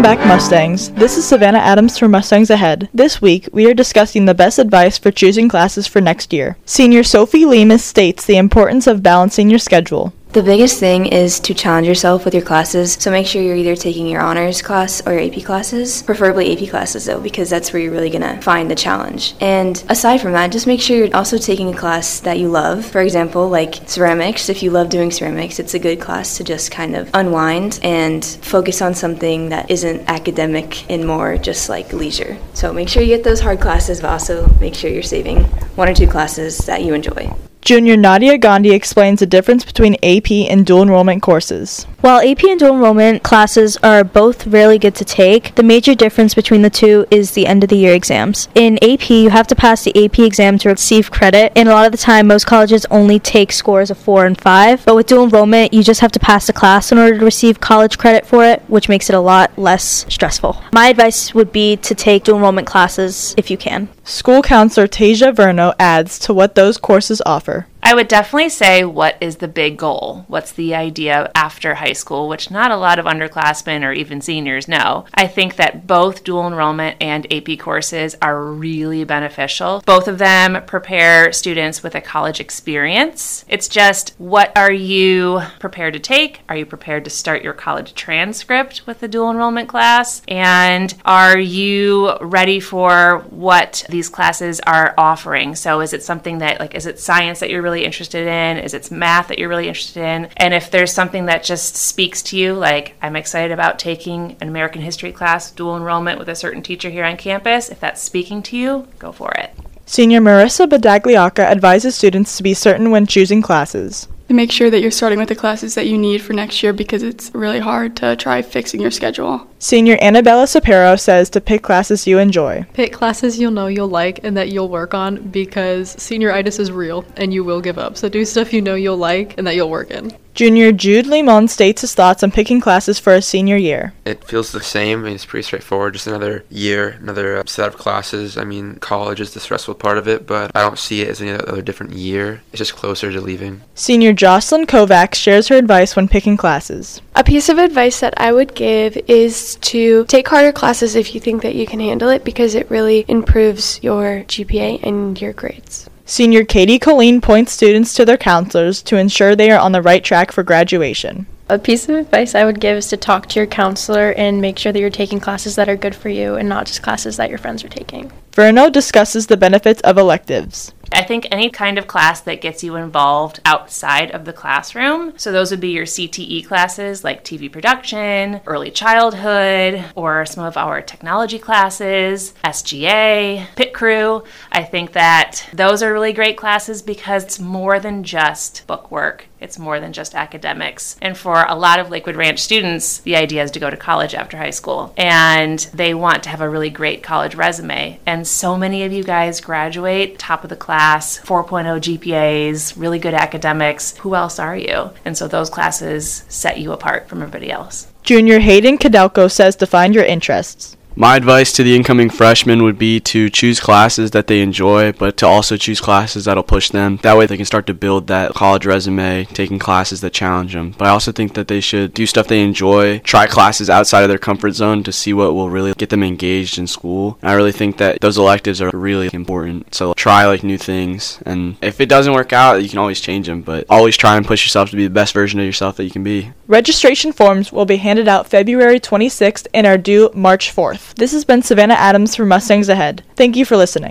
Welcome back, Mustangs. This is Savannah Adams for Mustangs Ahead. This week, we are discussing the best advice for choosing classes for next year. Senior Sophie Lemus states the importance of balancing your schedule. The biggest thing is to challenge yourself with your classes. So make sure you're either taking your honors class or your AP classes, preferably AP classes though, because that's where you're really to find the challenge. And aside from that, just make sure you're also taking a class that you love. For example, like ceramics. If you love doing ceramics, it's a good class to just kind of unwind and focus on something that isn't academic and more just like leisure. So make sure you get those hard classes, but also make sure you're saving one or two classes that you enjoy. Junior Nadia Gandhi explains the difference between AP and dual enrollment courses. While AP and dual enrollment classes are both really good to take, the major difference between the two is the end of the year exams. In AP, you have to pass the AP exam to receive credit, and a lot of the time, most colleges only take scores of 4 and 5. But with dual enrollment, you just have to pass the class in order to receive college credit for it, which makes it a lot less stressful. My advice would be to take dual enrollment classes if you can. School counselor Tasia Verno adds to what those courses offer. I would definitely say what is the big goal? What's the idea after high school, which not a lot of underclassmen or even seniors know. I think that both dual enrollment and AP courses are really beneficial. Both of them prepare students with a college experience. It's just what are you prepared to take? Are you prepared to start your college transcript with the dual enrollment class? And are you ready for what these classes are offering? So is it something that like is it science that you're really interested in? Is it math that you're really interested in? And if there's something that just speaks to you, like I'm excited about taking an American history class, dual enrollment with a certain teacher here on campus, if that's speaking to you, go for it. Senior Marissa Badagliaca advises students to be certain when choosing classes. To make sure that you're starting with the classes that you need for next year because it's really hard to try fixing your schedule. Senior Annabella Sapero says to pick classes you enjoy. Pick classes you'll know you'll like and that you'll work on because senioritis is real and you will give up. So do stuff you know you'll like and that you'll work in. Junior Jude Limon states his thoughts on picking classes for his senior year. It feels the same. I mean, it's pretty straightforward. Just another year, another uh, set of classes. I mean, college is the stressful part of it, but I don't see it as any other different year. It's just closer to leaving. Senior Jocelyn Kovacs shares her advice when picking classes. A piece of advice that I would give is to take harder classes if you think that you can handle it because it really improves your GPA and your grades. Senior Katie Colleen points students to their counselors to ensure they are on the right track for graduation. A piece of advice I would give is to talk to your counselor and make sure that you're taking classes that are good for you and not just classes that your friends are taking. Verno discusses the benefits of electives. I think any kind of class that gets you involved outside of the classroom. So, those would be your CTE classes like TV production, early childhood, or some of our technology classes, SGA, Pit Crew. I think that those are really great classes because it's more than just book work. It's more than just academics. And for a lot of Lakewood Ranch students, the idea is to go to college after high school. And they want to have a really great college resume. And so many of you guys graduate top of the class, 4.0 GPAs, really good academics. Who else are you? And so those classes set you apart from everybody else. Junior Hayden Cadelco says to find your interests. My advice to the incoming freshmen would be to choose classes that they enjoy, but to also choose classes that'll push them. That way they can start to build that college resume, taking classes that challenge them. But I also think that they should do stuff they enjoy, try classes outside of their comfort zone to see what will really get them engaged in school. And I really think that those electives are really important. So try like new things. And if it doesn't work out, you can always change them, but always try and push yourself to be the best version of yourself that you can be. Registration forms will be handed out February 26th and are due March 4th. This has been Savannah Adams for Mustangs Ahead. Thank you for listening.